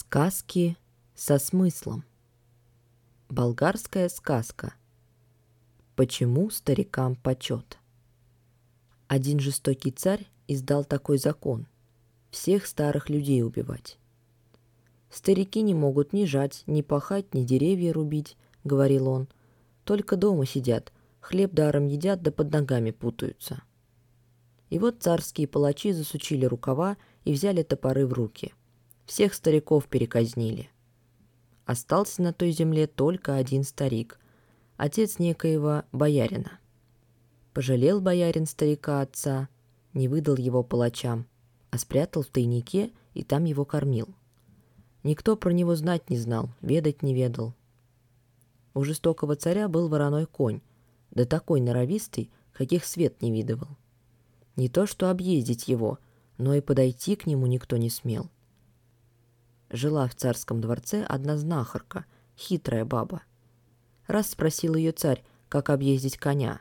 Сказки со смыслом. Болгарская сказка. Почему старикам почет? Один жестокий царь издал такой закон – всех старых людей убивать. Старики не могут ни жать, ни пахать, ни деревья рубить, говорил он. Только дома сидят, хлеб даром едят, да под ногами путаются. И вот царские палачи засучили рукава и взяли топоры в руки – всех стариков переказнили. Остался на той земле только один старик, отец некоего боярина. Пожалел боярин старика отца, не выдал его палачам, а спрятал в тайнике и там его кормил. Никто про него знать не знал, ведать не ведал. У жестокого царя был вороной конь, да такой норовистый, каких свет не видывал. Не то что объездить его, но и подойти к нему никто не смел жила в царском дворце одна знахарка, хитрая баба. Раз спросил ее царь, как объездить коня.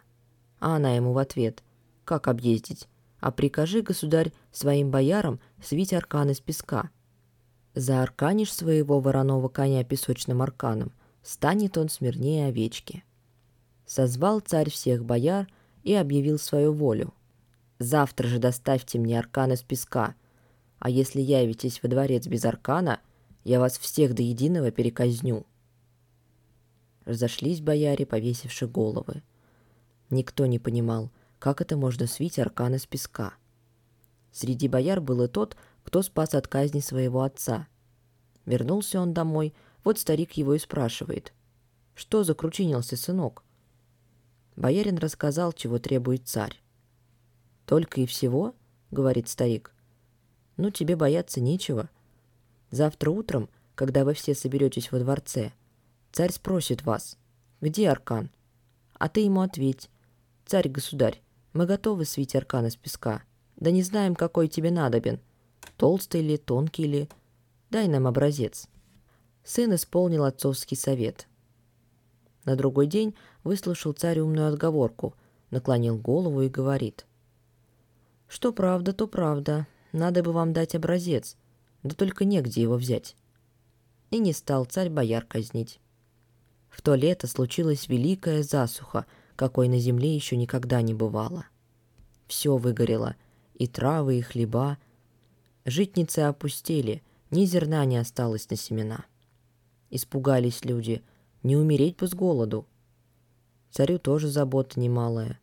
А она ему в ответ, как объездить? А прикажи, государь, своим боярам свить аркан из песка. Заарканишь своего вороного коня песочным арканом, станет он смирнее овечки. Созвал царь всех бояр и объявил свою волю. Завтра же доставьте мне аркан из песка — а если явитесь во дворец без аркана, я вас всех до единого переказню». Разошлись бояре, повесивши головы. Никто не понимал, как это можно свить аркан из песка. Среди бояр был и тот, кто спас от казни своего отца. Вернулся он домой, вот старик его и спрашивает. «Что закручинился, сынок?» Боярин рассказал, чего требует царь. «Только и всего?» — говорит старик. Ну, тебе бояться нечего. Завтра утром, когда вы все соберетесь во дворце, царь спросит вас, где аркан? А ты ему ответь, царь-государь, мы готовы свить аркан из песка, да не знаем, какой тебе надобен, толстый ли, тонкий ли, дай нам образец. Сын исполнил отцовский совет. На другой день выслушал царь умную отговорку, наклонил голову и говорит. «Что правда, то правда. Надо бы вам дать образец, да только негде его взять. И не стал царь бояр казнить. В то лето случилась великая засуха, какой на земле еще никогда не бывало. Все выгорело, и травы, и хлеба. Житницы опустели, ни зерна не осталось на семена. Испугались люди, не умереть бы с голоду. Царю тоже забота немалая.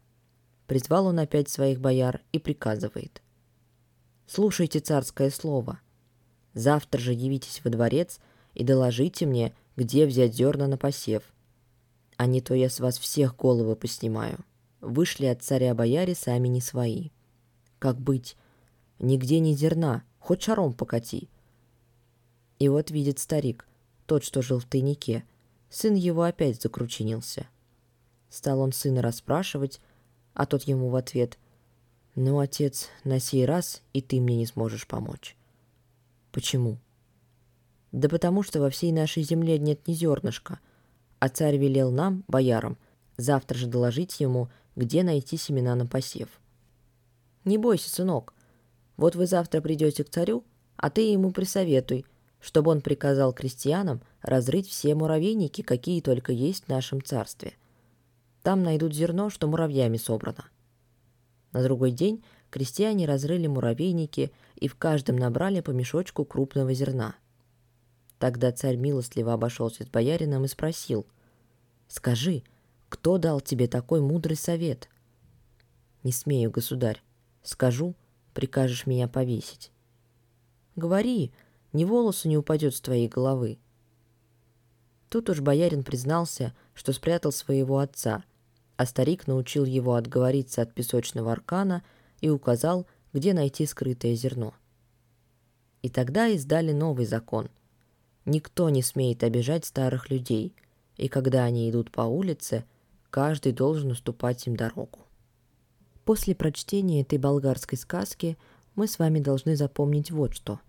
Призвал он опять своих бояр и приказывает. Слушайте царское слово. Завтра же явитесь во дворец и доложите мне, где взять зерна на посев. А не то я с вас всех головы поснимаю. Вышли от царя бояре сами не свои. Как быть? Нигде ни зерна, хоть шаром покати. И вот видит старик, тот, что жил в тайнике. Сын его опять закручинился. Стал он сына расспрашивать, а тот ему в ответ но, отец, на сей раз и ты мне не сможешь помочь. Почему? Да потому что во всей нашей земле нет ни зернышка, а царь велел нам, боярам, завтра же доложить ему, где найти семена на посев. Не бойся, сынок. Вот вы завтра придете к царю, а ты ему присоветуй, чтобы он приказал крестьянам разрыть все муравейники, какие только есть в нашем царстве. Там найдут зерно, что муравьями собрано. На другой день крестьяне разрыли муравейники и в каждом набрали по мешочку крупного зерна. Тогда царь милостливо обошелся с боярином и спросил, «Скажи, кто дал тебе такой мудрый совет?» «Не смею, государь. Скажу, прикажешь меня повесить». «Говори, ни волосу не упадет с твоей головы». Тут уж боярин признался, что спрятал своего отца – а старик научил его отговориться от песочного аркана и указал, где найти скрытое зерно. И тогда издали новый закон. Никто не смеет обижать старых людей, и когда они идут по улице, каждый должен уступать им дорогу. После прочтения этой болгарской сказки мы с вами должны запомнить вот что.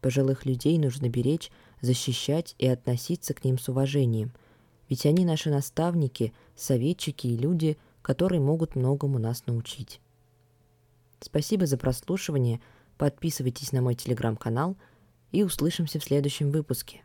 Пожилых людей нужно беречь, защищать и относиться к ним с уважением – ведь они наши наставники, советчики и люди, которые могут многому нас научить. Спасибо за прослушивание, подписывайтесь на мой телеграм-канал и услышимся в следующем выпуске.